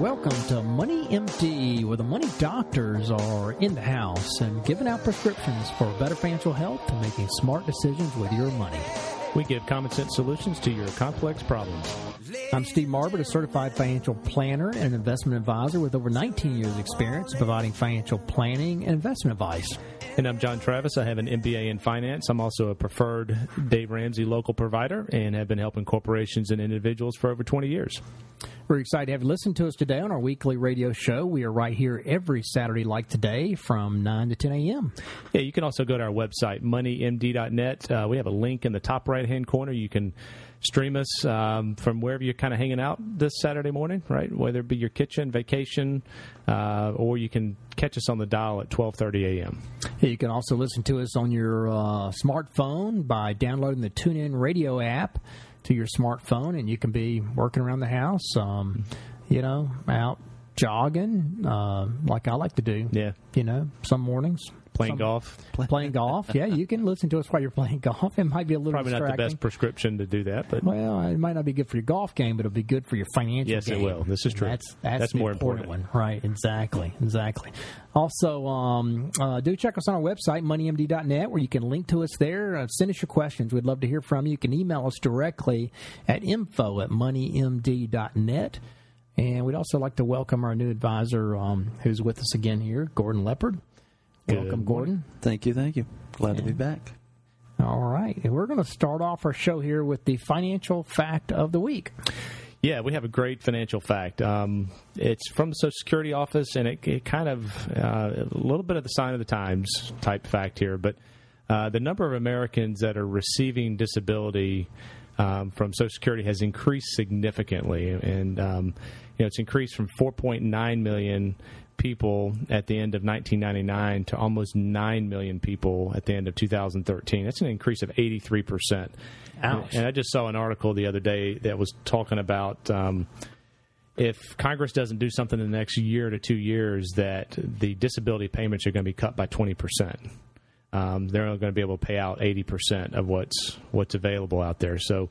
Welcome to Money MD, where the money doctors are in the house and giving out prescriptions for better financial health and making smart decisions with your money. We give common sense solutions to your complex problems. I'm Steve Marbert, a certified financial planner and investment advisor with over 19 years' experience providing financial planning and investment advice. And I'm John Travis. I have an MBA in finance. I'm also a preferred Dave Ramsey local provider and have been helping corporations and individuals for over 20 years. We're excited to have you listen to us today on our weekly radio show. We are right here every Saturday, like today, from 9 to 10 a.m. Yeah, you can also go to our website, moneymd.net. Uh, we have a link in the top right hand corner. You can stream us um, from wherever you're kind of hanging out this Saturday morning, right? Whether it be your kitchen, vacation, uh, or you can catch us on the dial at 12:30 a.m. You can also listen to us on your uh, smartphone by downloading the TuneIn Radio app to your smartphone, and you can be working around the house, um, you know, out jogging, uh, like I like to do. Yeah, you know, some mornings. Playing some, golf, playing golf. Yeah, you can listen to us while you're playing golf. It might be a little probably not the best prescription to do that, but well, it might not be good for your golf game, but it'll be good for your financial. Yes, game. it will. This is true. That's that's, that's more important. important. one, right? Exactly, exactly. Also, um, uh, do check us on our website, moneymd.net, where you can link to us there. Uh, send us your questions. We'd love to hear from you. You can email us directly at info at moneymd.net. And we'd also like to welcome our new advisor um, who's with us again here, Gordon Leopard. Welcome, Gordon. Thank you, thank you. Glad to be back. All right. And we're going to start off our show here with the financial fact of the week. Yeah, we have a great financial fact. Um, it's from the Social Security office, and it, it kind of uh, a little bit of the sign of the times type fact here. But uh, the number of Americans that are receiving disability um, from Social Security has increased significantly, and um, you know it's increased from 4.9 million people at the end of 1999 to almost 9 million people at the end of 2013. That's an increase of 83%. Ouch. And I just saw an article the other day that was talking about um, if Congress doesn't do something in the next year to two years, that the disability payments are going to be cut by 20%. Um, they're only going to be able to pay out 80% of what's what's available out there. So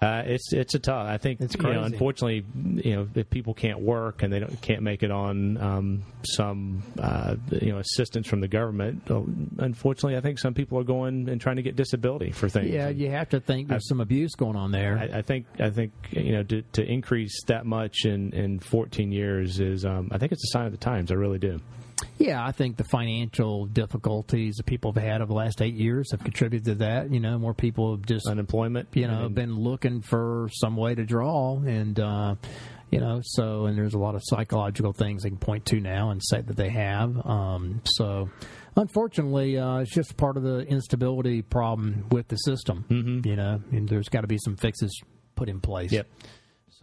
uh, it's it's a tough. I think it's you know, unfortunately, you know, if people can't work and they don't, can't make it on um, some uh, you know assistance from the government, uh, unfortunately, I think some people are going and trying to get disability for things. Yeah, you have to think there's I, some abuse going on there. I, I, think I think you know to, to increase that much in in 14 years is um, I think it's a sign of the times. I really do. Yeah, I think the financial difficulties that people have had over the last eight years have contributed to that. You know, more people have just unemployment. You know, been looking for some way to draw, and uh, you know, so and there's a lot of psychological things they can point to now and say that they have. Um, so, unfortunately, uh, it's just part of the instability problem with the system. Mm-hmm. You know, and there's got to be some fixes put in place. Yep.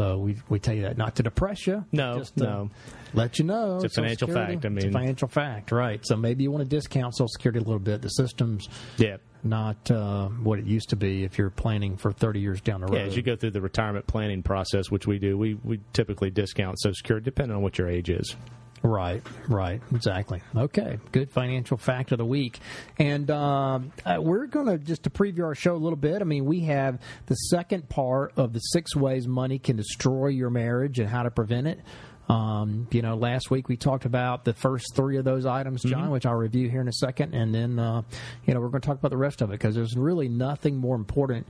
So we we tell you that not to depress you. No, just to no. Let you know. It's a financial fact. I mean, it's a financial fact, right? So maybe you want to discount Social Security a little bit. The system's yeah. not uh, what it used to be if you're planning for 30 years down the road. Yeah, as you go through the retirement planning process, which we do, we, we typically discount Social Security depending on what your age is. Right, right, exactly. Okay, good financial fact of the week, and um, uh, we're going to just to preview our show a little bit. I mean, we have the second part of the six ways money can destroy your marriage and how to prevent it. Um, you know, last week we talked about the first three of those items, John, mm-hmm. which I'll review here in a second, and then uh, you know we're going to talk about the rest of it because there's really nothing more important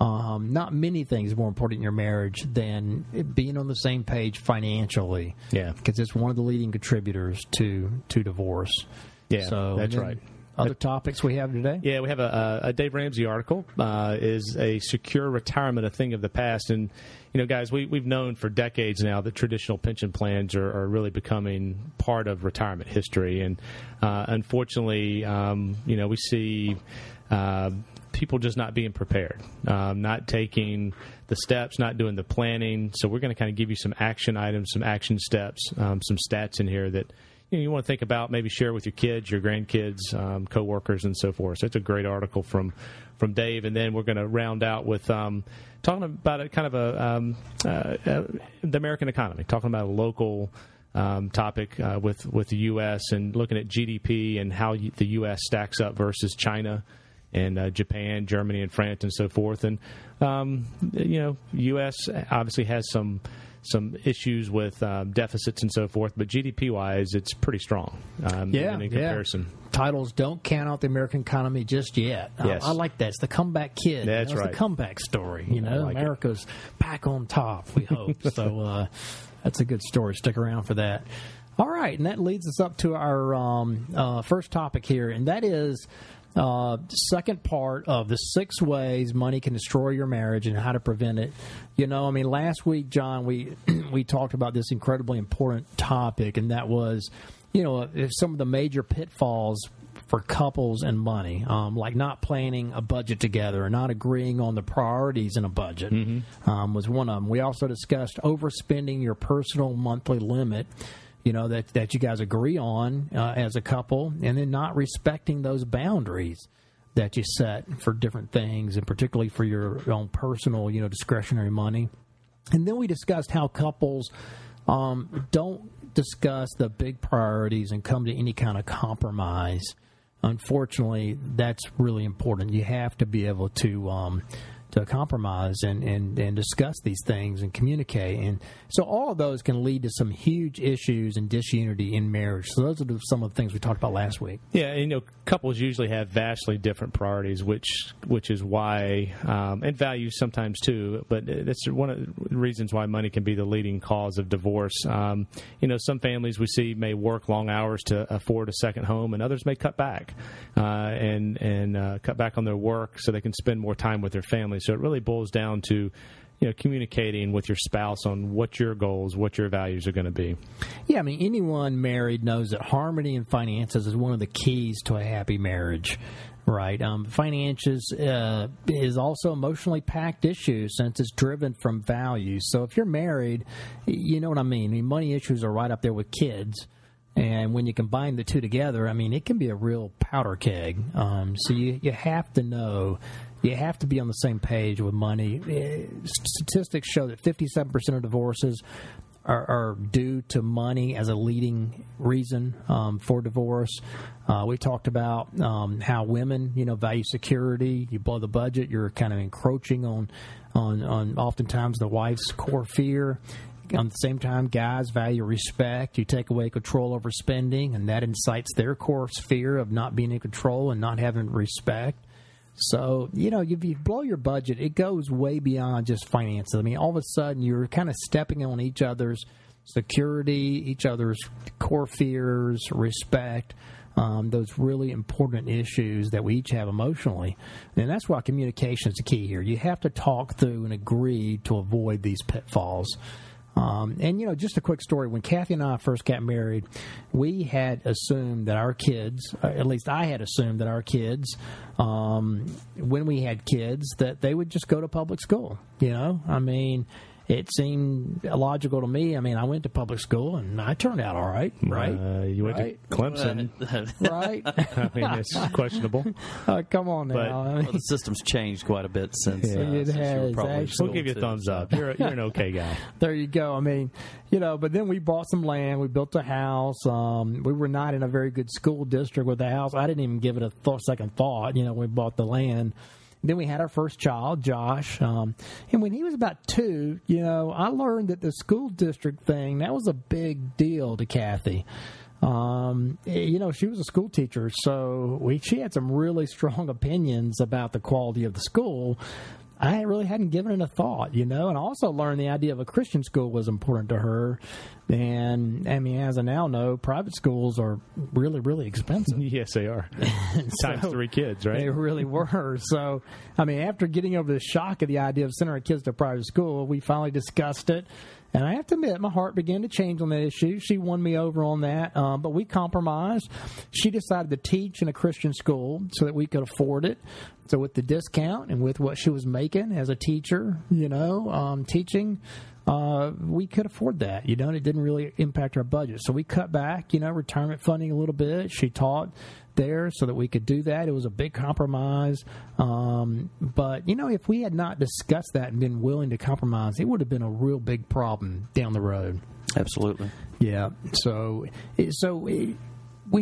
um, not many things more important in your marriage than being on the same page financially. Yeah, because it's one of the leading contributors to to divorce. Yeah, so that's right. Other topics we have today? Yeah, we have a, a Dave Ramsey article. Uh, is a secure retirement a thing of the past? And you know, guys, we we've known for decades now that traditional pension plans are, are really becoming part of retirement history. And uh, unfortunately, um, you know, we see. Uh, people just not being prepared, um, not taking the steps, not doing the planning. So we're going to kind of give you some action items, some action steps, um, some stats in here that you, know, you want to think about, maybe share with your kids, your grandkids, um, coworkers, and so forth. So it's a great article from from Dave, and then we're going to round out with um, talking about a kind of a um, uh, uh, the American economy, talking about a local. Um, topic uh, with with the U.S. and looking at GDP and how the U.S. stacks up versus China and uh, Japan, Germany, and France, and so forth. And um, you know, U.S. obviously has some some issues with um, deficits and so forth, but GDP wise, it's pretty strong. Um, yeah, in comparison. Yeah. Titles don't count out the American economy just yet. Yes. I, I like that. It's the comeback kid. That's you know, right. the comeback story. You know, like America's it. back on top. We hope. so uh, that's a good story. Stick around for that. All right, and that leads us up to our um, uh, first topic here, and that is uh, second part of the six ways money can destroy your marriage and how to prevent it. You know, I mean, last week, John, we we talked about this incredibly important topic, and that was, you know, some of the major pitfalls for couples and money, um, like not planning a budget together or not agreeing on the priorities in a budget, mm-hmm. um, was one of them. We also discussed overspending your personal monthly limit you know that that you guys agree on uh, as a couple, and then not respecting those boundaries that you set for different things, and particularly for your own personal, you know, discretionary money. And then we discussed how couples um, don't discuss the big priorities and come to any kind of compromise. Unfortunately, that's really important. You have to be able to um, to compromise and, and, and discuss these things and communicate. And so all of those can lead to some huge issues and disunity in marriage. So those are some of the things we talked about last week. Yeah, you know, couples usually have vastly different priorities, which which is why um, and values sometimes too. But that's one of the reasons why money can be the leading cause of divorce. Um, you know, some families we see may work long hours to afford a second home, and others may cut back uh, and and uh, cut back on their work so they can spend more time with their family. So it really boils down to you know communicating with your spouse on what your goals, what your values are going to be. Yeah, I mean anyone married knows that harmony in finances is one of the keys to a happy marriage. Right. Um, finances uh, is also emotionally packed issue since it's driven from values. So if you're married, you know what I mean. I mean, money issues are right up there with kids. And when you combine the two together, I mean, it can be a real powder keg. Um, so you, you have to know you have to be on the same page with money. Statistics show that 57% of divorces are, are, due to money as a leading reason um, for divorce. Uh, we talked about um, how women, you know, value security. You blow the budget, you're kind of encroaching on, on, on oftentimes the wife's core fear. On the same time, guys value respect. You take away control over spending, and that incites their core fear of not being in control and not having respect. So, you know, if you blow your budget, it goes way beyond just finances. I mean, all of a sudden you're kind of stepping on each other's security, each other's core fears, respect, um, those really important issues that we each have emotionally. And that's why communication is the key here. You have to talk through and agree to avoid these pitfalls. Um, and you know, just a quick story. When Kathy and I first got married, we had assumed that our kids, uh, at least I had assumed that our kids, um, when we had kids, that they would just go to public school. You know, I mean, it seemed illogical to me. I mean, I went to public school and I turned out all right, right? Uh, you went right? to Clemson, right? I mean, it's questionable. Uh, come on now. But- I mean, Well, the system's changed quite a bit since. Yeah, uh, it since you were has, probably actually. We'll give you a too, thumbs up. You're a, you're an okay guy. there you go. I mean, you know, but then we bought some land. We built a house. Um, we were not in a very good school district with the house. I didn't even give it a th- second thought. You know, we bought the land. Then we had our first child, Josh. Um, and when he was about two, you know, I learned that the school district thing, that was a big deal to Kathy. Um, you know, she was a school teacher, so we, she had some really strong opinions about the quality of the school. I really hadn't given it a thought, you know, and I also learned the idea of a Christian school was important to her. And I mean, as I now know, private schools are really, really expensive. yes, they are. Times So- three kids, right? They really were. So, I mean, after getting over the shock of the idea of sending our kids to private school, we finally discussed it. And I have to admit, my heart began to change on that issue. She won me over on that, um, but we compromised. She decided to teach in a Christian school so that we could afford it. So with the discount and with what she was making as a teacher, you know, um, teaching, uh, we could afford that. You know, it didn't really impact our budget. So we cut back, you know, retirement funding a little bit. She taught there so that we could do that. It was a big compromise. Um, but, you know, if we had not discussed that and been willing to compromise, it would have been a real big problem down the road. Absolutely. Yeah. So, so we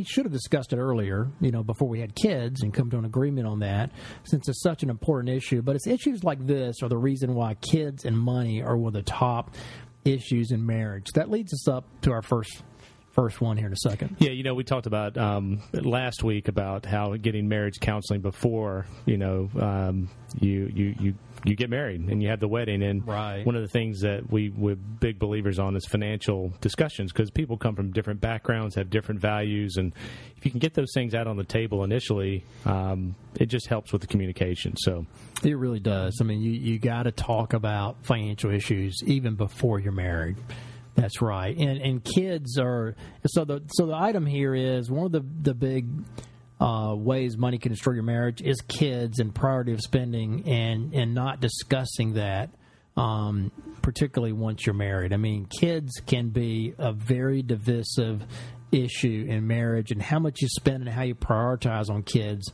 should have discussed it earlier, you know, before we had kids and come to an agreement on that, since it's such an important issue. But it's issues like this are the reason why kids and money are one of the top issues in marriage. That leads us up to our first first one here in a second. Yeah, you know, we talked about um, last week about how getting marriage counseling before you know um, you you you you get married and you have the wedding. And right. one of the things that we we're big believers on is financial discussions because people come from different backgrounds, have different values, and if you can get those things out on the table initially, um, it just helps with the communication. So it really does. I mean, you you got to talk about financial issues even before you're married. That's right, and and kids are so the so the item here is one of the the big uh, ways money can destroy your marriage is kids and priority of spending and and not discussing that um, particularly once you're married. I mean, kids can be a very divisive issue in marriage, and how much you spend and how you prioritize on kids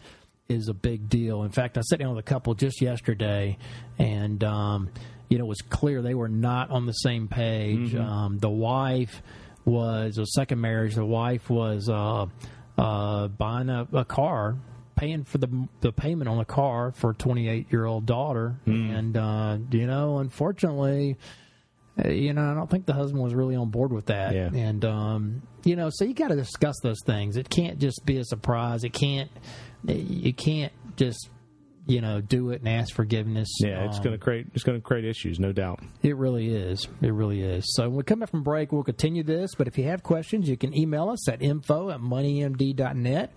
is a big deal. In fact, I sat down with a couple just yesterday, and um, you know, it was clear they were not on the same page. Mm-hmm. Um, the wife was a second marriage. The wife was uh, uh, buying a, a, car, paying for the the payment on a car for a 28 year old daughter, mm. and uh, you know, unfortunately. Uh, you know, I don't think the husband was really on board with that. Yeah. And, um, you know, so you got to discuss those things. It can't just be a surprise. It can't, you can't just you know do it and ask forgiveness. Yeah, it's um, going to create it's going to create issues, no doubt. It really is. It really is. So when we come back from break, we'll continue this. But if you have questions, you can email us at info at moneymd.net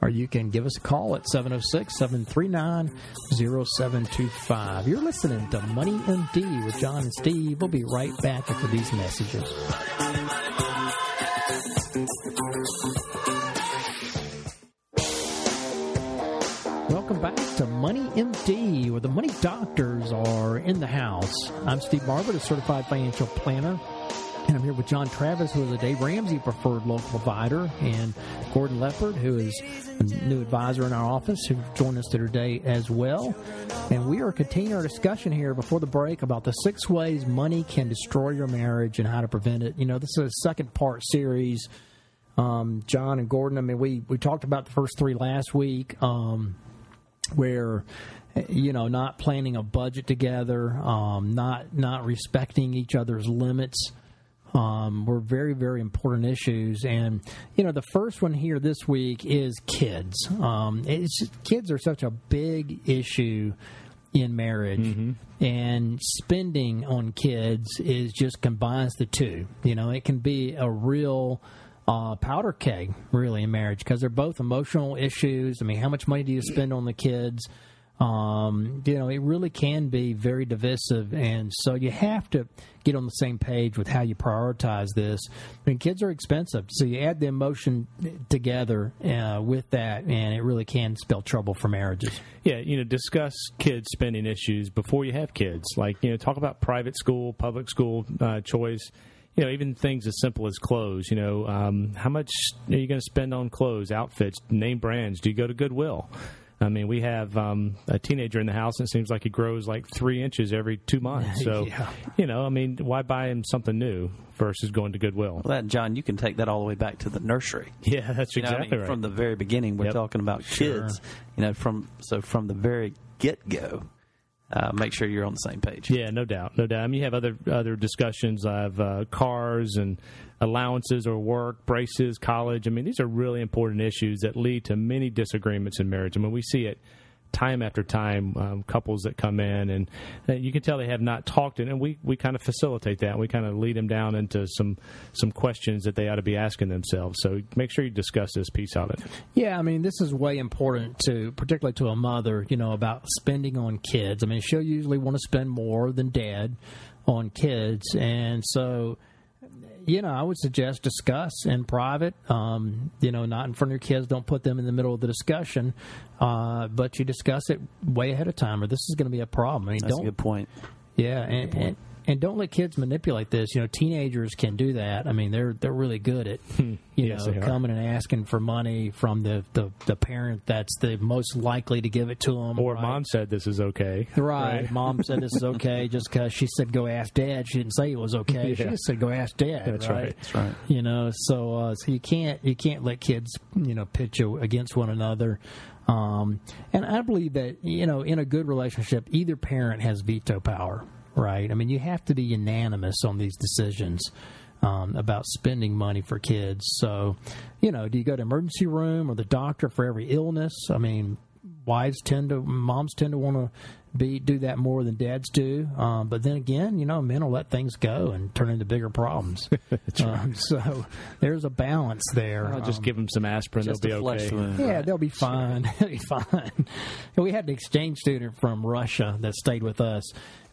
or you can give us a call at 706 739 0725. You're listening to Money MD with John and Steve. We'll be right back after these messages. To Money MD, where the money doctors are in the house. I'm Steve Marbert, a certified financial planner. And I'm here with John Travis, who is a Dave Ramsey preferred local provider, and Gordon Leopard, who is a new advisor in our office, who joined us today as well. And we are continuing our discussion here before the break about the six ways money can destroy your marriage and how to prevent it. You know, this is a second part series. Um, John and Gordon, I mean, we, we talked about the first three last week. Um, where you know not planning a budget together, um, not not respecting each other's limits. Um, were very very important issues, and you know the first one here this week is kids. Um, it's kids are such a big issue in marriage, mm-hmm. and spending on kids is just combines the two. You know, it can be a real uh, powder keg, really, in marriage because they're both emotional issues. I mean, how much money do you spend on the kids? Um, you know, it really can be very divisive, and so you have to get on the same page with how you prioritize this. I mean, kids are expensive, so you add the emotion together uh, with that, and it really can spell trouble for marriages. Yeah, you know, discuss kids spending issues before you have kids. Like, you know, talk about private school, public school uh, choice you know, even things as simple as clothes. You know, um, how much are you going to spend on clothes, outfits, name brands? Do you go to Goodwill? I mean, we have um, a teenager in the house, and it seems like he grows like three inches every two months. So, yeah. you know, I mean, why buy him something new versus going to Goodwill? Well, that John, you can take that all the way back to the nursery. Yeah, that's you exactly know, I mean, right. From the very beginning, we're yep. talking about kids. Sure. You know, from so from the very get go, uh, make sure you're on the same page. Yeah, no doubt, no doubt. I mean, you have other other discussions of uh, cars and allowances or work, braces, college. I mean, these are really important issues that lead to many disagreements in marriage. I mean, we see it time after time um, couples that come in and uh, you can tell they have not talked and we, we kind of facilitate that we kind of lead them down into some some questions that they ought to be asking themselves so make sure you discuss this piece of it Yeah, I mean, this is way important to, particularly to a mother, you know, about spending on kids. I mean, she'll usually want to spend more than dad on kids. And so, you know, I would suggest discuss in private, um, you know, not in front of your kids. Don't put them in the middle of the discussion, uh, but you discuss it way ahead of time, or this is going to be a problem. I mean, That's don't a good point. yeah, and, and and don't let kids manipulate this. You know, teenagers can do that. I mean, they're they're really good at you Yes, know coming and asking for money from the, the the parent that's the most likely to give it to them. or right? mom said this is okay Right. Mom said this is okay just because she said go ask dad. She didn't say it was okay. She just said go ask dad. That's right. That's right. You know, so uh, so you can't you can't let kids you know pitch against one another. Um, and I believe that you know in a good relationship, either parent has veto power. Right. I mean, you have to be unanimous on these decisions. Um, about spending money for kids. So, you know, do you go to emergency room or the doctor for every illness? I mean, wives tend to, moms tend to want to be do that more than dads do. Um, but then again, you know, men will let things go and turn into bigger problems. um, so there's a balance there. I'll just Um, give them some aspirin they'll be flesh okay wound. yeah, they'll be fine. they'll be fine. We had an exchange student from Russia that stayed with us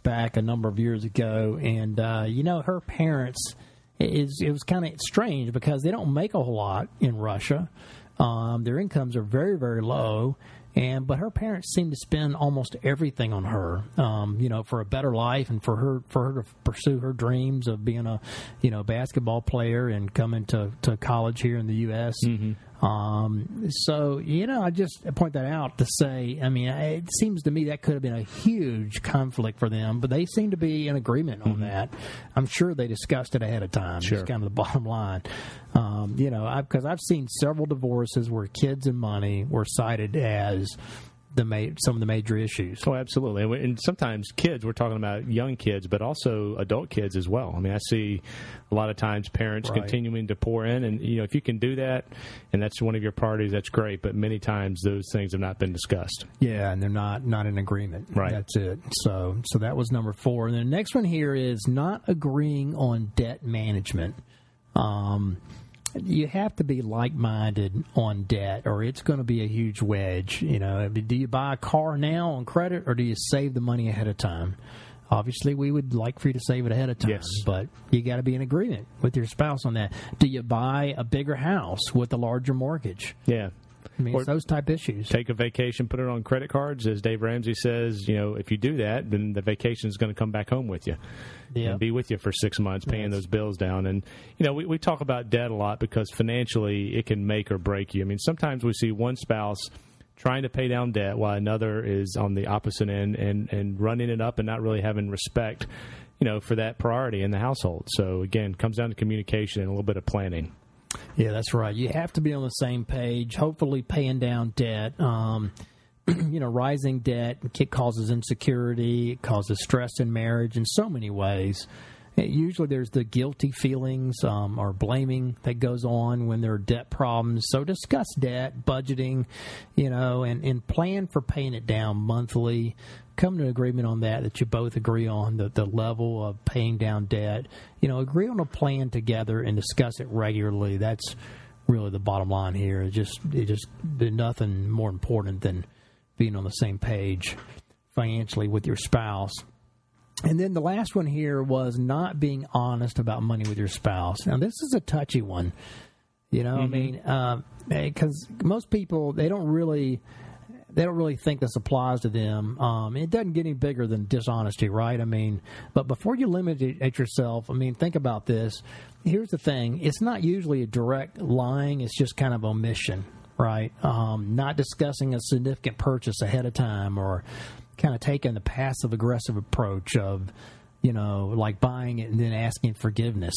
back a number of years ago, and uh, you know, her parents is it was kind of strange because they don't make a whole lot in Russia. Um, their incomes are very very low. And but her parents seem to spend almost everything on her, um, you know, for a better life and for her for her to pursue her dreams of being a, you know, basketball player and coming to, to college here in the U.S. Um, so you know, I just point that out to say, I mean, it seems to me that could have been a huge conflict for them, but they seem to be in agreement on that. I'm sure they discussed it ahead of time. Sure. It's kind of the bottom line. Um, you know, because I've seen several divorces where kids and money were cited as the ma- some of the major issues. Oh, absolutely. And, we- and sometimes kids, we're talking about young kids, but also adult kids as well. I mean, I see a lot of times parents Right. continuing to pour in, and you know, if you can do that, and that's one of your priorities, that's great. But many times those things have not been discussed. Yeah, and they're not not in agreement. Right. That's it. So so that was number four. And the next one here is not agreeing on debt management. Um, you have to be like minded on debt, or it's going to be a huge wedge. You know, I mean, do you buy a car now on credit, or do you save the money ahead of time? Obviously, we would like for you to save it ahead of time, Yes. but you got to be in agreement with your spouse on that. Do you buy a bigger house with a larger mortgage? Yeah. I mean, Or- it's those type issues. Take a vacation, put it on credit cards. As Dave Ramsey says, you know, if you do that, then the vacation is going to come back home with you. Yeah. and be with you for six months, paying those bills down. And you know, we, we talk about debt a lot because financially it can make or break you. I mean, sometimes we see one spouse trying to pay down debt while another is on the opposite end and and running it up and not really having respect, you know, for that priority in the household. So again, comes down to communication and a little bit of planning. Yeah, that's right. You have to be on the same page. Hopefully, paying down debt. Um, you know, rising debt it causes insecurity. It causes stress in marriage in so many ways. Usually, there's the guilty feelings um, or blaming that goes on when there are debt problems. So, discuss debt, budgeting, you know, and, and plan for paying it down monthly. Come to an agreement on that that you both agree on the, the level of paying down debt. You know, agree on a plan together and discuss it regularly. That's really the bottom line here. It just it just there's nothing more important than being on the same page financially with your spouse. And then the last one here was not being honest about money with your spouse. Now this is a touchy one. You know, I mm-hmm. mean, uh, because most people they don't really they don't really think this applies to them. Um, it doesn't get any bigger than dishonesty, right? I mean, but before you limit it at yourself, I mean, think about this. Here's the thing: it's not usually a direct lying; it's just kind of omission, right? Um, not discussing a significant purchase ahead of time, or kind of taking the passive aggressive approach of, you know, like buying it and then asking forgiveness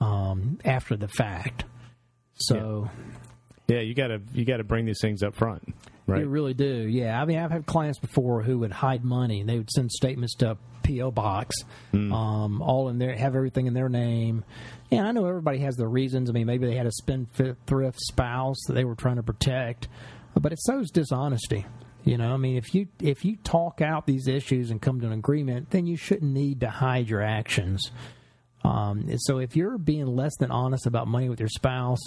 um, after the fact. So. Yeah, you gotta you gotta bring these things up front, right? You really do, yeah. I mean, I've had clients before who would hide money, and they would send statements to a PO box, um, all in there, have everything in their name. Yeah, I know everybody has their reasons. I mean, maybe they had a spendthrift spouse that they were trying to protect, but it shows dishonesty. You know, I mean, if you if you talk out these issues and come to an agreement, then you shouldn't need to hide your actions. Um, so if you're being less than honest about money with your spouse,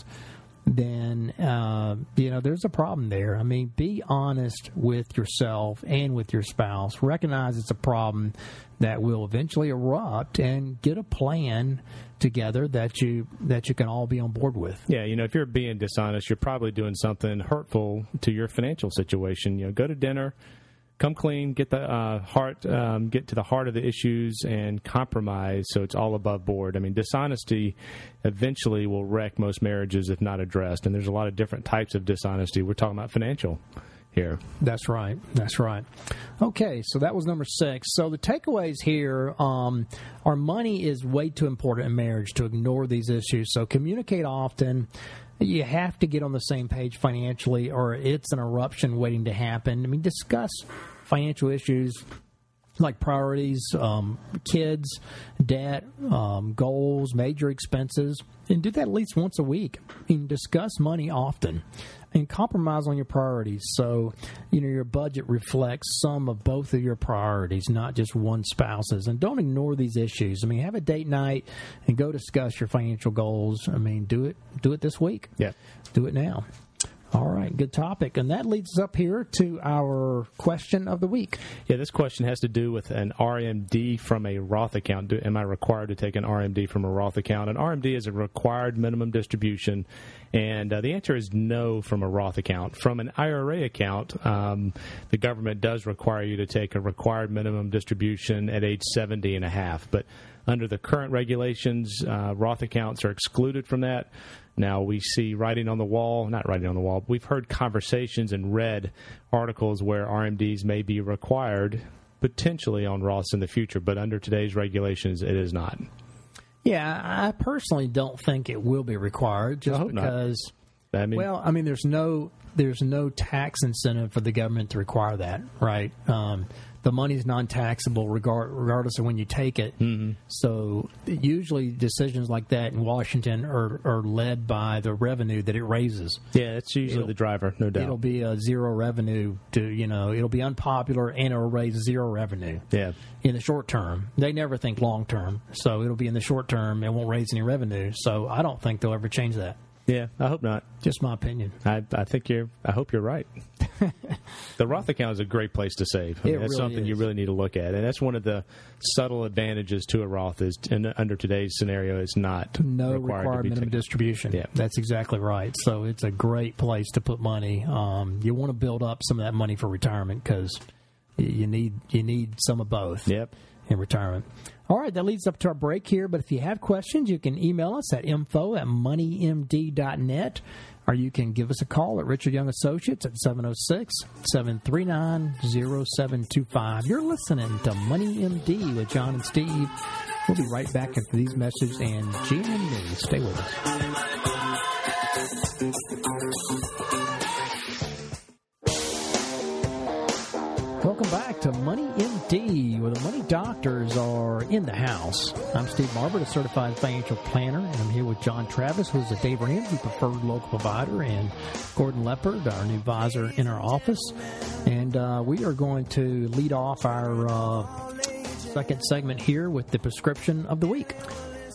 then uh, you know there's a problem there. I mean, be honest with yourself and with your spouse. Recognize it's a problem that will eventually erupt, and get a plan together that you that you can all be on board with. Yeah, you know, if you're being dishonest, you're probably doing something hurtful to your financial situation. You know, go to dinner come clean, get the uh, heart, um, get to the heart of the issues, and compromise so it's all above board. I mean, dishonesty eventually will wreck most marriages if not addressed. And there's a lot of different types of dishonesty. We're talking about financial here. That's right. That's right. Okay, so that was number six. So the takeaways here: um, our money is way too important in marriage to ignore these issues. So communicate often you have to get on the same page financially, or it's an eruption waiting to happen. I mean, discuss financial issues like priorities, um, kids, debt, um, goals, major expenses, and do that at least once a week. And discuss money often and compromise on your priorities. So, you know, your budget reflects some of both of your priorities, not just one spouse's. And don't ignore these issues. I mean, have a date night and go discuss your financial goals. I mean, do it do it this week. Yeah. Do it now. All right, good topic. And that leads us up here to our question of the week. Yeah, this question has to do with an RMD from a Roth account. Do, am I required to take an RMD from a Roth account? An RMD is a required minimum distribution, and uh, the answer is no from a Roth account. From an IRA account, um, the government does require you to take a required minimum distribution at age 70 and a half. But under the current regulations, uh, Roth accounts are excluded from that. Now we see writing on the wall, not writing on the wall. We've heard conversations and read articles where RMDs may be required potentially on Roths in the future, but under today's regulations, it is not. Yeah, I personally don't think it will be required just because. I mean, well, I mean, there's no there's no tax incentive for the government to require that, right? Um, the money's non-taxable regard, regardless of when you take it. Mm-hmm. So usually decisions like that in Washington are, are led by the revenue that it raises. Yeah, it's usually it'll, the driver, no doubt. It'll be a zero revenue to you know it'll be unpopular and it'll raise zero revenue. Yeah, in the short term, they never think long term, so it'll be in the short term. It won't raise any revenue. So I don't think they'll ever change that. Yeah, I hope not. Just my opinion. I, I think you're. I hope you're right. the Roth account is a great place to save. I mean, that's really something is. you really need to look at, and that's one of the subtle advantages to a Roth is in, under today's scenario is not no required, required minimum taken. distribution. Yeah, that's exactly right. So it's a great place to put money. Um, you want to build up some of that money for retirement because you need you need some of both. Yep. In retirement. All right, that leads up to our break here. But if you have questions, you can email us at info at moneymd.net or you can give us a call at Richard Young Associates at 706 739 0725. You're listening to Money MD with John and Steve. We'll be right back after these messages and GM Stay with us. Welcome back to Money doctors are in the house. I'm Steve Marbert, a certified financial planner, and I'm here with John Travis, who is a Dave Ramsey preferred local provider, and Gordon Leopard, our new advisor in our office. And uh, we are going to lead off our uh, second segment here with the prescription of the week.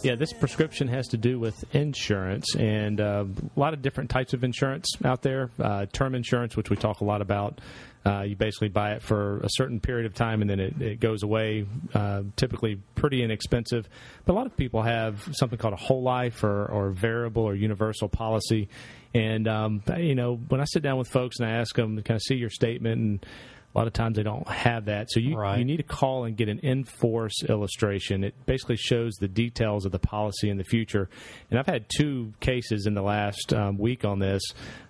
Yeah, this prescription has to do with insurance and uh, a lot of different types of insurance out there. Uh, term insurance, which we talk a lot about, uh, you basically buy it for a certain period of time and then it, it goes away. Uh, typically, pretty inexpensive. But a lot of people have something called a whole life or, or variable or universal policy. And um, you know, when I sit down with folks and I ask them to kind of see your statement and a lot of times they don't have that. So you, right. you need to call and get an in force illustration. It basically shows the details of the policy in the future. And I've had two cases in the last um, week on this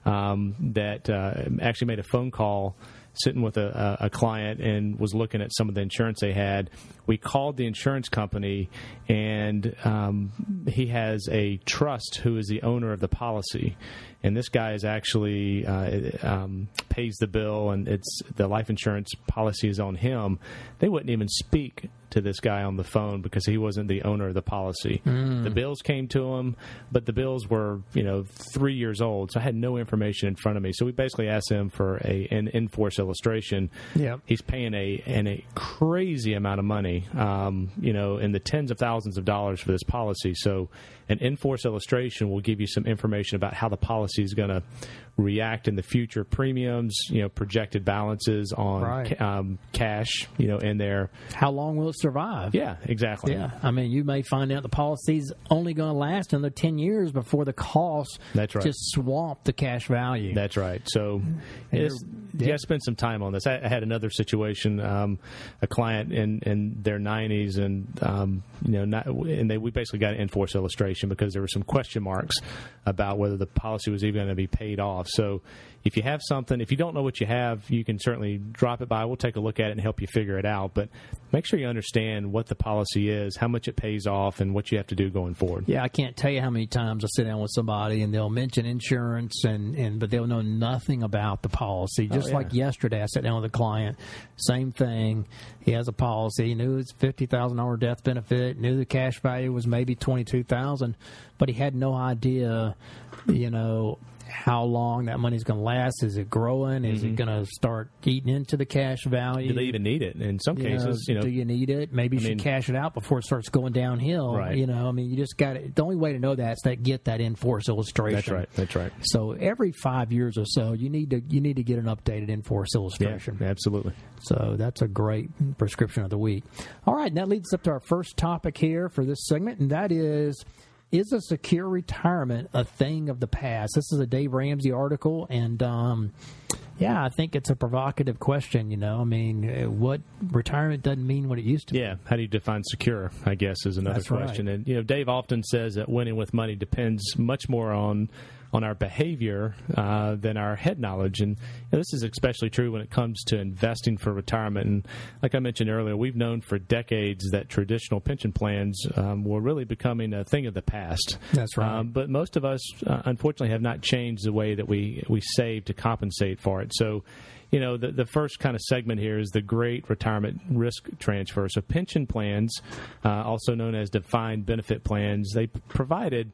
um, that uh, actually made a phone call sitting with a, a, client and was looking at some of the insurance they had. We called the insurance company, and um, he has a trust who is the owner of the policy. And this guy is actually uh, um, pays the bill, and it's the life insurance policy is on him. They wouldn't even speak to this guy on the phone because he wasn't the owner of the policy. Hmm. The bills came to him, but the bills were you know three years old, so I had no information in front of me. So we basically asked him for a an in force illustration. Yep. He's paying a and a crazy amount of money, um, you know, in the tens of thousands of dollars for this policy. So an in force illustration will give you some information about how the policy is going to react in the future premiums, you know, projected balances on Right. um, cash, you know, in there. How long will it survive? Yeah, exactly. Yeah, I mean, you may find out the policy's only going to last another ten years before the costs That's right. just swamp the cash value. That's right. So you got to some time on this. I, I had another situation, um, a client in, in their 90s, and um, you know, not, and they we basically got an in force illustration because there were some question marks about whether the policy was even going to be paid off. So if you have something, if you don't know what you have, you can certainly drop it by. We'll take a look at it and help you figure it out. But make sure you understand what the policy is, how much it pays off, and what you have to do going forward. Yeah, I can't tell you how many times I sit down with somebody and they'll mention insurance and, and but they'll know nothing about the policy. Oh, Just yeah. like yesterday, I sat down with a client, same thing. He has a policy. He knew his fifty thousand dollar death benefit. Knew the cash value was maybe twenty two thousand, but he had no idea, you know. How long that money's going to last? Is it growing? Is it mm-hmm. going to start eating into the cash value? Do they even need it? In some You know, cases, you know, do you need it? Maybe you I should mean- cash it out before it starts going downhill. Right. You know, I mean, you just got to. The only way to know that is to get that in force illustration. that's right. That's right. So every five years or so, you need to you need to get an updated in force Yeah, illustration. absolutely. So that's a great prescription of the week. All right, and that leads us up to our first topic here for this segment, and that is. Is a secure retirement a thing of the past? This is a Dave Ramsey article, and um, yeah, I think it's a provocative question. You know, I mean, uh, what retirement doesn't mean what it used to. be. Yeah, how do you define secure? I guess is another That's right. question. And you know, Dave often says that winning with money depends much more on on our behavior uh, than our head knowledge, and this is especially true when it comes to investing for retirement. And like I mentioned earlier, we've known for decades that traditional pension plans um, were really becoming a thing of the past. That's right. Um, but most of us, uh, unfortunately, have not changed the way that we we save to compensate for it. So you know, the, the first kind of segment here is the great retirement risk transfer. So, pension plans, uh, also known as defined benefit plans, they provided.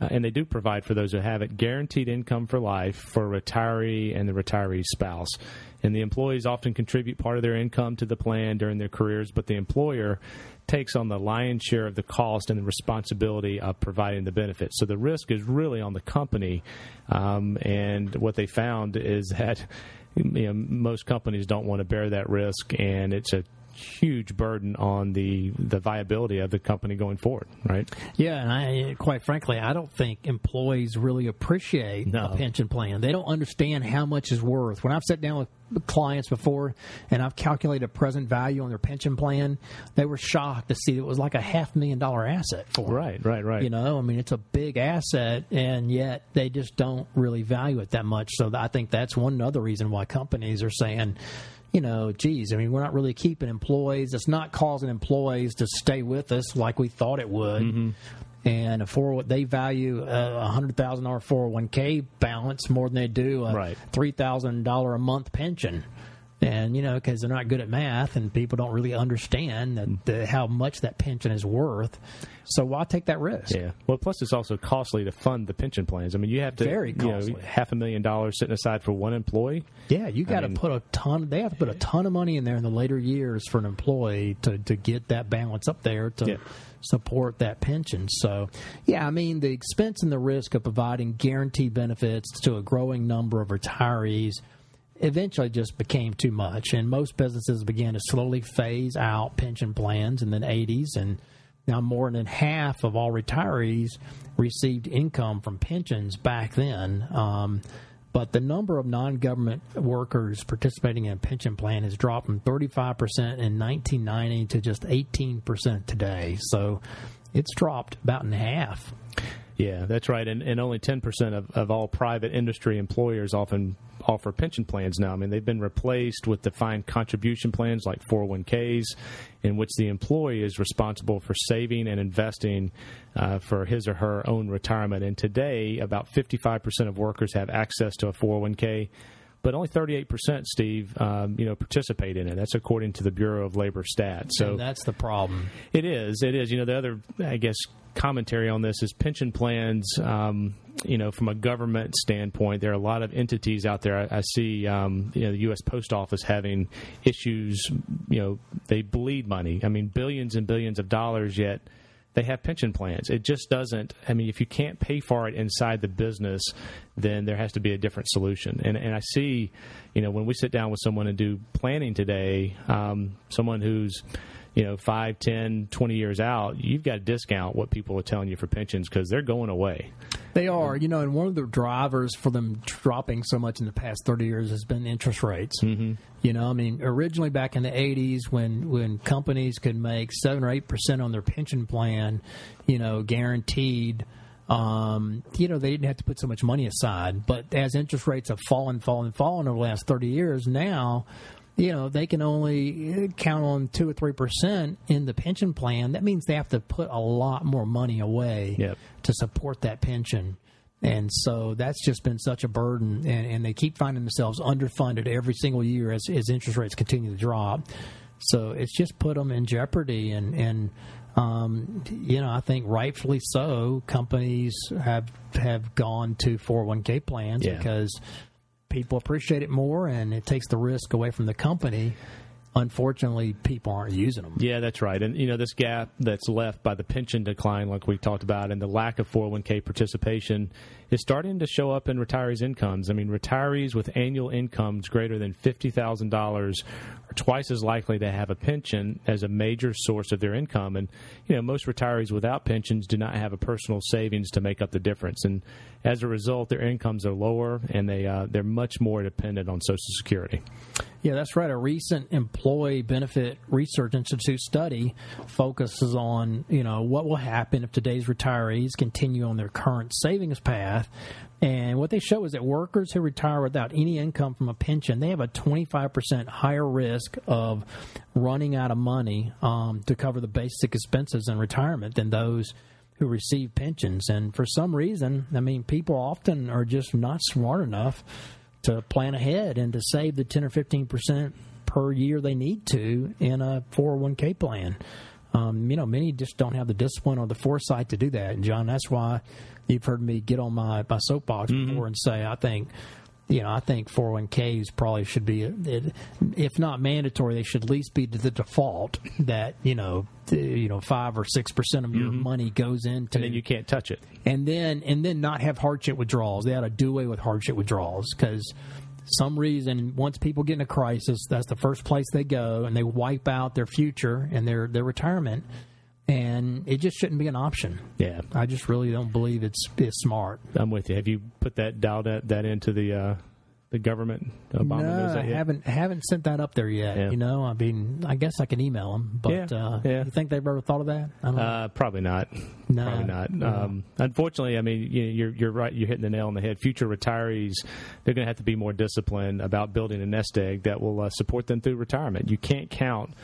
Uh, and they do provide for those who have it guaranteed income for life for a retiree and the retiree's spouse. And the employees often contribute part of their income to the plan during their careers, but the employer takes on the lion's share of the cost and the responsibility of providing the benefits. So the risk is really on the company. Um, and what they found is that you know, most companies don't want to bear that risk, and it's a huge burden on the the viability of the company going forward. Right? Yeah, and I, quite frankly, I don't think employees really appreciate No. a pension plan. They don't understand how much is worth. When I've sat down with clients before and I've calculated present value on their pension plan, they were shocked to see it was like a half million dollar asset for them. Right. Right. Right. You know, I mean, it's a big asset, and yet they just don't really value it that much. So I think that's one other reason why companies are saying, you know, geez, I mean, we're not really keeping employees. It's not causing employees to stay with us like we thought it would. Mm-hmm. And a four, they value a hundred thousand dollar four hundred one k balance more than they do a Right. three thousand dollar a month pension. And you know, because they're not good at math, and people don't really understand that mm. the, how much that pension is worth. So why take that risk? Yeah. Well, plus it's also costly to fund the pension plans. I mean, you have to Very you know, costly. half a million dollars sitting aside for one employee. Yeah, you got to put a ton. They have to put a ton of money in there in the later years for an employee to to get that balance up there to Yeah. support that pension. So, yeah, I mean the expense and the risk of providing guaranteed benefits to a growing number of retirees eventually just became too much, and most businesses began to slowly phase out pension plans in the 80s and. Now, more than half of all retirees received income from pensions back then. Um, but the number of non government workers participating in a pension plan has dropped from 35% in 1990 to just 18% today. So it's dropped about in half. Yeah, that's right. And, and only 10% of, of all private industry employers often offer pension plans now. I mean, they've been replaced with defined contribution plans like 401ks, in which the employee is responsible for saving and investing uh, for his or her own retirement. And today, about 55% of workers have access to a 401k. but only 38 percent, Steve, um, you know, participate in it. That's according to the Bureau of Labor Stats. So and that's the problem. It is. It is. You know, the other, I guess, commentary on this is pension plans. Um, you know, from a government standpoint, there are a lot of entities out there. I, I see, um, you know, the U.S. Post Office having issues. You know, they bleed money. I mean, billions and billions of dollars. Yet they have pension plans. It just doesn't. I mean, if you can't pay for it inside the business, then there has to be a different solution. And and I see, you know, when we sit down with someone and do planning today, um, someone who's you know, 5, 10, 20 years out, you've got to discount what people are telling you for pensions because they're going away. They are, you know, and one of the drivers for them dropping so much in the past 30 years has been interest rates. Mm-hmm. You know, I mean, originally back in the 80s when, when companies could make 7 or 8% on their pension plan, you know, guaranteed – um, you know, they didn't have to put so much money aside. But as interest rates have fallen, fallen, fallen over the last 30 years, now, you know, they can only count on 2 or 3% in the pension plan. That means they have to put a lot more money away yep. to support that pension. And so that's just been such a burden, and, and they keep finding themselves underfunded every single year as, as interest rates continue to drop. So it's just put them in jeopardy, and, and um, you know, I think rightfully so. Companies have have gone to 401k plans yeah. because people appreciate it more, and it takes the risk away from the company unfortunately, people aren't using them. Yeah, that's right. And, you know, this gap that's left by the pension decline, like we talked about, and the lack of 401k participation is starting to show up in retirees' incomes. I mean, retirees with annual incomes greater than $50,000 are twice as likely to have a pension as a major source of their income. And, you know, most retirees without pensions do not have a personal savings to make up the difference. And as a result, their incomes are lower and they, uh, they're much more dependent on Social Security. Yeah, that's right. A recent Employee Benefit Research Institute study focuses on, you know, what will happen if today's retirees continue on their current savings path. And what they show is that workers who retire without any income from a pension, they have a 25% higher risk of running out of money um, to cover the basic expenses in retirement than those who receive pensions. And for some reason, I mean, people often are just not smart enough to plan ahead and to save the 10 or 15 percent per year they need to in a 401k plan. Um, you know, many just don't have the discipline or the foresight to do that. And John, that's why you've heard me get on my, my soapbox mm-hmm. before and say I think you know, I think 401ks probably should be, if not mandatory, they should at least be the default that you know, you know, five or six percent of your mm-hmm. money goes into, and then you can't touch it, and then and then not have hardship withdrawals. They ought to do away with hardship withdrawals because some reason once people get in a crisis, that's the first place they go, and they wipe out their future and their their retirement and it just shouldn't be an option. Yeah, I just really don't believe it's it's smart. I'm with you. Have you put that dialed that, that into the uh, the government? Obama no, I haven't haven't sent that up there yet. Yeah. You know, I mean, I guess I can email them, but yeah, uh, yeah. you think they've ever thought of that? Uh, probably not. No, probably not. No. Um, unfortunately, I mean, you, you're you're right. You're hitting the nail on the head. Future retirees, they're going to have to be more disciplined about building a nest egg that will uh, support them through retirement. You can't count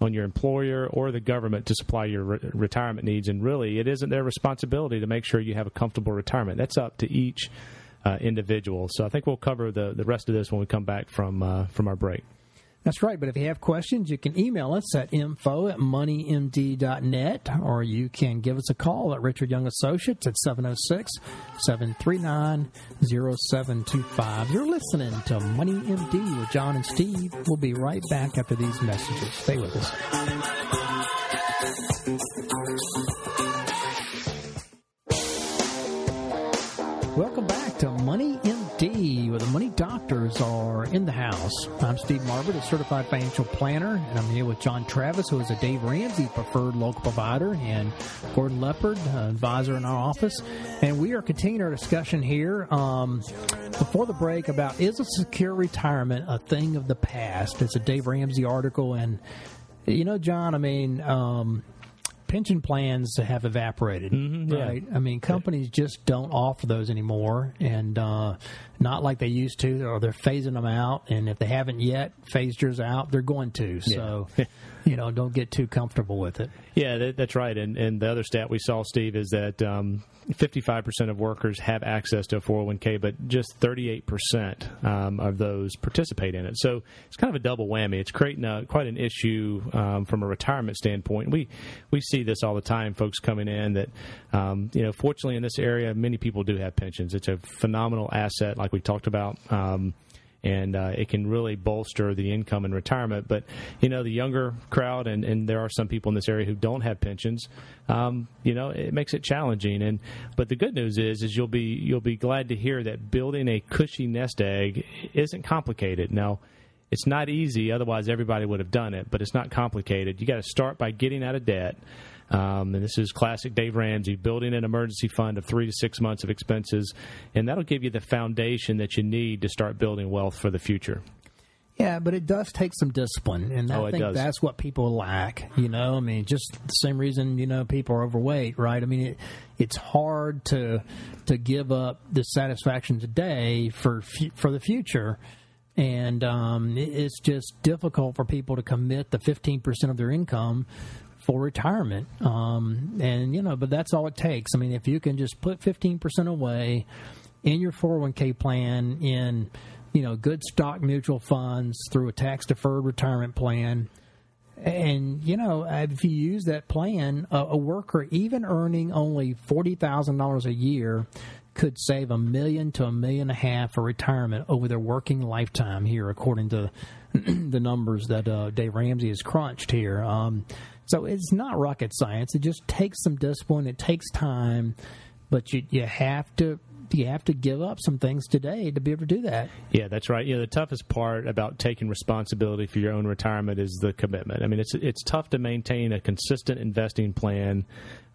on your employer or the government to supply your re- retirement needs. And really, it isn't their responsibility to make sure you have a comfortable retirement. That's up to each uh, individual. So I think we'll cover the, the rest of this when we come back from uh, from our break. That's right. But if you have questions, you can email us at info at moneymd.net or you can give us a call at Richard Young Associates at 706 739 0725. You're listening to Money MD with John and Steve. We'll be right back after these messages. Stay with us. I'm Steve Marbert, a certified financial planner, and I'm here with John Travis, who is a Dave Ramsey preferred local provider, and Gordon Leopard, advisor in our office. And we are continuing our discussion here um, before the break about is a secure retirement a thing of the past? It's a Dave Ramsey article, and you know, John, I mean, um, pension plans have evaporated, mm-hmm, yeah. right? I mean, companies just don't offer those anymore, and uh, not like they used to, or they're phasing them out. And if they haven't yet phased yours out, they're going to. So. Yeah. you know, don't get too comfortable with it. Yeah, that, that's right. And and the other stat we saw, Steve, is that um, 55% of workers have access to a 401k, but just 38% um, of those participate in it. So it's kind of a double whammy. It's creating a, quite an issue um, from a retirement standpoint. We we see this all the time. Folks coming in that, um, you know, fortunately in this area, many people do have pensions. It's a phenomenal asset, like we talked about. And uh, it can really bolster the income in retirement. But you know, the younger crowd, and, and there are some people in this area who don't have pensions. Um, you know, it makes it challenging. And but the good news is, is you'll be you'll be glad to hear that building a cushy nest egg isn't complicated. Now. It's not easy, otherwise everybody would have done it, but it's not complicated. You got to start by getting out of debt. Um, and this is classic Dave Ramsey, building an emergency fund of three to six months of expenses, and that'll give you the foundation that you need to start building wealth for the future. Yeah, but it does take some discipline, and Oh, I think that's what people lack. You know, I mean, just the same reason you know people are overweight, right? I mean, it, it's hard to to give up the satisfaction today for for the future, and um, it's just difficult for people to commit the fifteen percent of their income for retirement. Um, and you know, but that's all it takes. I mean, if you can just put fifteen percent away in your 401k plan in you know good stock mutual funds through a tax deferred retirement plan and you know if you use that plan a, a worker even earning only $40,000 a year could save a million to a million and a half for retirement over their working lifetime here according to the numbers that uh, Dave Ramsey has crunched here um, so it's not rocket science it just takes some discipline it takes time but you you have to you have to give up some things today to be able to do that. Yeah, that's right. You know, the toughest part about taking responsibility for your own retirement is the commitment. I mean, it's it's tough to maintain a consistent investing plan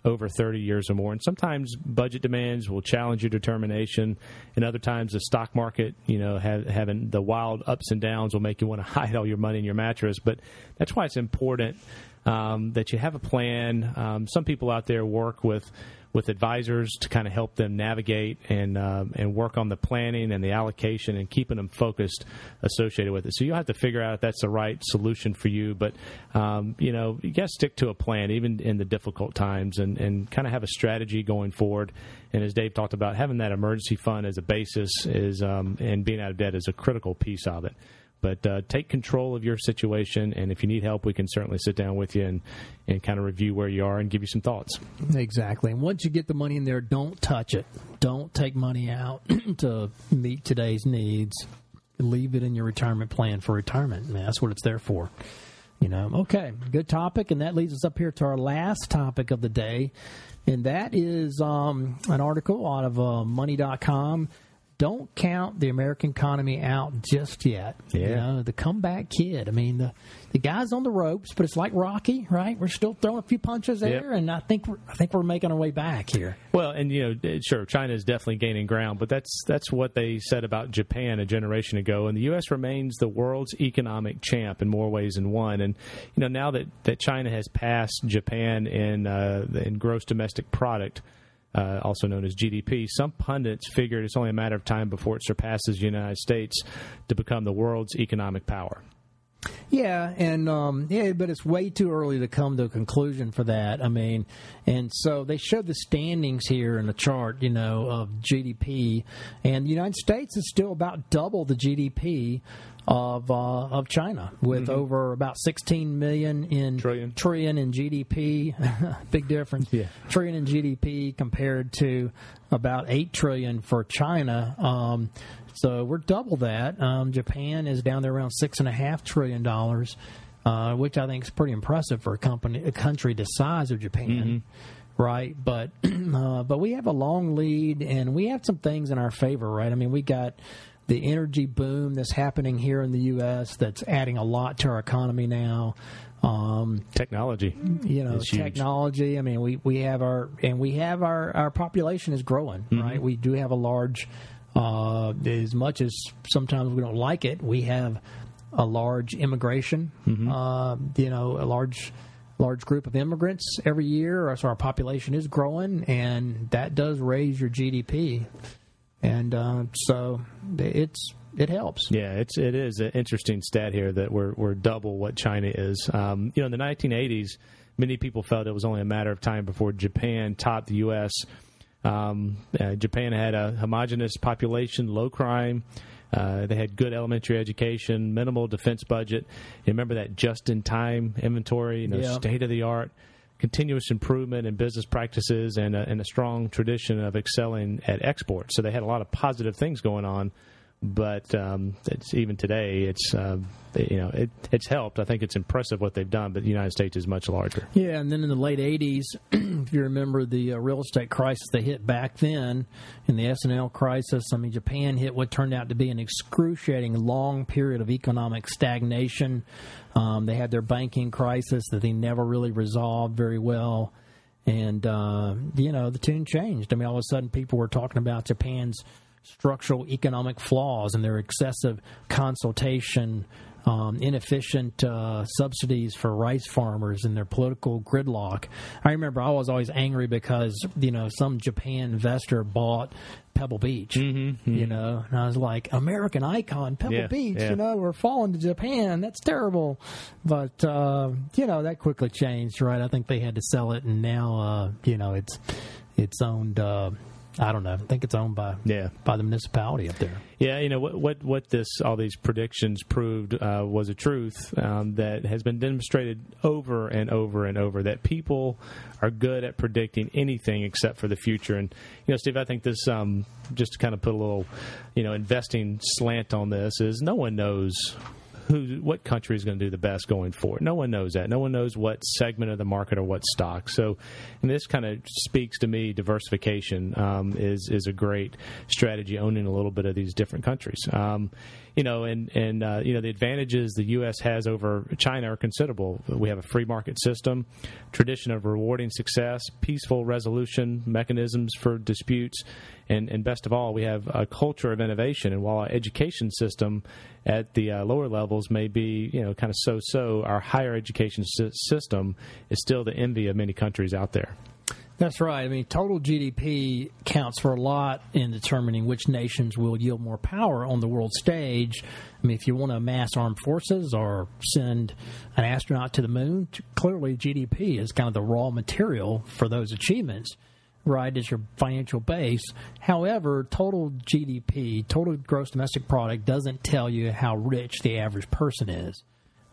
over 30 years or more. And sometimes budget demands will challenge your determination, and other times the stock market, you know, have, having the wild ups and downs will make you want to hide all your money in your mattress. But that's why it's important um, that you have a plan. Um, some people out there work with with advisors to kind of help them navigate and um, and work on the planning and the allocation and keeping them focused associated with it. So you'll have to figure out if that's the right solution for you. But um, you know, you got to stick to a plan even in the difficult times and and kind of have a strategy going forward. And as Dave talked about, having that emergency fund as a basis is um, and being out of debt is a critical piece of it. But uh, take control of your situation, and if you need help, we can certainly sit down with you and, and kind of review where you are and give you some thoughts. Exactly. And once you get the money in there, don't touch it. Don't take money out to meet today's needs. Leave it in your retirement plan for retirement. That's what it's there for. You know. Okay, good topic, and that leads us up here to our last topic of the day, and that is um, an article out of uh, Money.com. Don't count the American economy out just yet. You Yeah. know, the comeback kid. I mean, the the guy's on the ropes, but it's like Rocky, right? We're still throwing a few punches there, Yep. and I think we're, I think we're making our way back here. Well, and you know, eh, sure, China is definitely gaining ground, but that's that's what they said about Japan a generation ago, and the U.S. remains the world's economic champ in more ways than one. And you know, now that, that China has passed Japan in uh, in gross domestic product, uh, also known as GDP, some pundits figured it's only a matter of time before it surpasses the United States to become the world's economic power. Yeah, and um, yeah, but it's way too early to come to a conclusion for that. I mean, and so they showed the standings here in the chart, you know, of GDP, and the United States is still about double the GDP of uh, of China, with over about 16 million in Trillion. trillion in GDP. Big difference. Yeah. Trillion in GDP compared to about eight trillion for China. Um, so we're double that. Um, Japan is down there around six and a half trillion dollars, uh, which I think is pretty impressive for a company, a country the size of Japan. Right, but uh, but we have a long lead, and we have some things in our favor, right? I mean, we got the energy boom that's happening here in the U.S. that's adding a lot to our economy now. Um, Technology, you know technology i mean we we have our and we have our our population is growing Mm-hmm. right we do have a large uh as much as sometimes we don't like it we have a large immigration Mm-hmm. uh you know a large large group of immigrants every year so our population is growing and that does raise your gdp and uh, so it's it helps. Yeah, it's it is an interesting stat here that we're we're double what China is. Um, you know, in the 1980s, many people felt it was only a matter of time before Japan topped the U.S. Um, uh, Japan had a homogenous population, low crime. Uh, they had good elementary education, minimal defense budget. You remember that just-in-time inventory, you know, Yeah. state of the art, continuous improvement in business practices, and a, and a strong tradition of excelling at export. So they had a lot of positive things going on. But um, even today, it's uh, you know it, it's helped. I think it's impressive what they've done. But the United States is much larger. Yeah, and then in the late '80s, if you remember the uh, real estate crisis they hit back then, in the S&L crisis, I mean, Japan hit what turned out to be an excruciating long period of economic stagnation. Um, they had their banking crisis that they never really resolved very well, and uh, you know the tune changed. I mean, all of a sudden, people were talking about Japan's structural economic flaws and their excessive consultation, um, inefficient uh, subsidies for rice farmers and their political gridlock. I remember I was always angry because you know some Japan investor bought Pebble Beach, you know, and I was like, American icon, Pebble Yeah, Beach, yeah. you know, we're falling to Japan. That's terrible. But uh, you know that quickly changed, right? I think they had to sell it, and now uh, you know it's it's owned. I don't know. I think it's owned by Yeah. by the municipality up there. Yeah, you know what what what this all these predictions proved uh, was a truth um, that has been demonstrated over and over and over that people are good at predicting anything except for the future. And you know, Steve, I think this um, just to kind of put a little you know investing slant on this is no one knows. Who, what country is going to do the best going forward? No one knows that. No one knows what segment of the market or what stock. So, and this kind of speaks to me. Diversification um, is is a great strategy. Owning a little bit of these different countries. Um, you know, and and uh, you know the advantages the U.S. has over China are considerable. We have a free market system, tradition of rewarding success, peaceful resolution mechanisms for disputes, and and best of all, we have a culture of innovation. And while our education system at the uh, lower levels may be you know kind of so-so, our higher education system is still the envy of many countries out there. That's right. I mean, total GDP counts for a lot in determining which nations will yield more power on the world stage. I mean, if you want to amass armed forces or send an astronaut to the moon, clearly GDP is kind of the raw material for those achievements, right, as your financial base. However, total GDP, total gross domestic product, doesn't tell you how rich the average person is.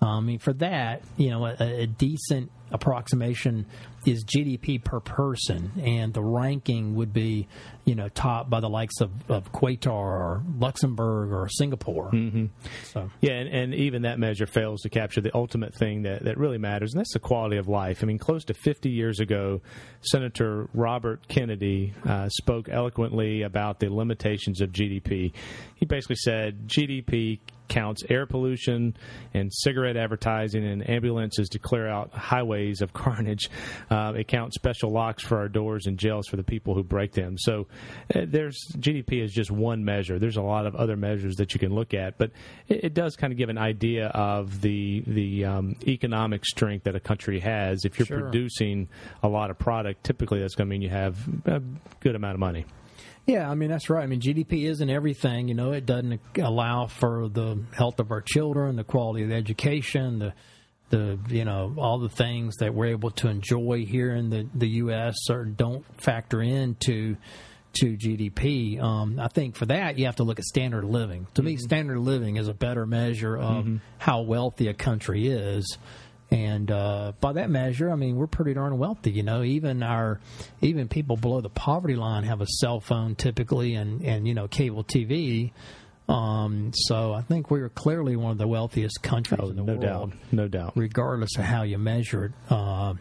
Um, I mean, for that, you know, a, a decent approximation is GDP per person, and the ranking would be, you know, topped by the likes of, of Qatar or Luxembourg or Singapore. Mm-hmm. So, Yeah, and, and even that measure fails to capture the ultimate thing that, that really matters, and that's the quality of life. I mean, close to 50 years ago, Senator Robert Kennedy uh, spoke eloquently about the limitations of GDP. He basically said GDP counts air pollution and cigarette advertising and ambulances to clear out highways of carnage. Uh, it counts special locks for our doors and jails for the people who break them. So uh, there's GDP is just one measure. There's a lot of other measures that you can look at, but it, it does kind of give an idea of the the um, economic strength that a country has. If you're Sure. producing a lot of product, typically that's going to mean you have a good amount of money. Yeah, I mean, that's right. I mean, GDP isn't everything. You know, it doesn't allow for the health of our children, the quality of the education, the the you know all the things that we're able to enjoy here in the the U.S. or don't factor into to GDP. Um, I think for that you have to look at standard of living. To me, standard of living is a better measure of how wealthy a country is. And uh, by that measure, I mean we're pretty darn wealthy. You know, even our even people below the poverty line have a cell phone typically, and and you know cable TV. Um, so I think we're clearly one of the wealthiest countries in the Oh, no world doubt, no doubt. regardless of how you measure it. Uh,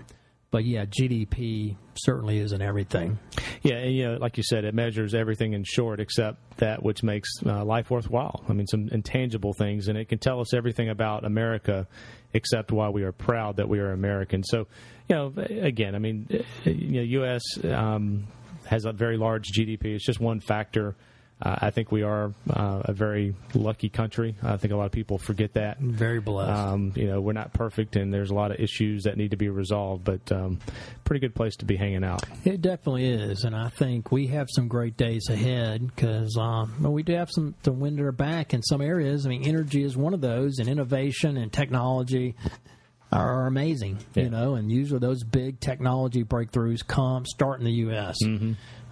but yeah, GDP certainly isn't everything. Yeah, and, you know, like you said, it measures everything in short except that which makes uh, life worthwhile. I mean, some intangible things, and it can tell us everything about America except why we are proud that we are American. So, you know, again, I mean, you know, U.S. Um, has a very large GDP. It's just one factor. Uh, I think we are uh, a very lucky country. I think a lot of people forget that. Very blessed. Um, you know, we're not perfect, and there's a lot of issues that need to be resolved. But um, pretty good place to be hanging out. It definitely is, and I think we have some great days ahead because um, well, we do have some to wind our back in some areas. I mean, energy is one of those, and innovation and technology are amazing. Yeah. You know, and usually those big technology breakthroughs come start in the U.S.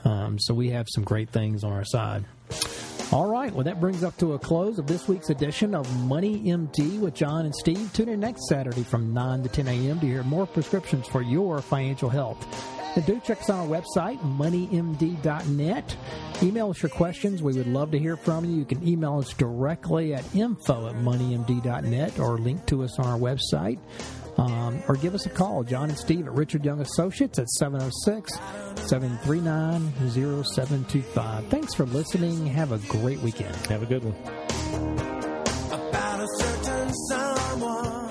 Um, so we have some great things on our side. All right, well, that brings up to a close of this week's edition of Money MD with John and Steve. Tune in next Saturday from 9 to 10 a.m. to hear more prescriptions for your financial health. And do check us on our website, moneymd.net. Email us your questions. We would love to hear from you. You can email us directly at info at moneymd.net or link to us on our website. Um, or give us a call, John and Steve at Richard Young Associates at 706 739 0725. Thanks for listening. Have a great weekend. Have a good one.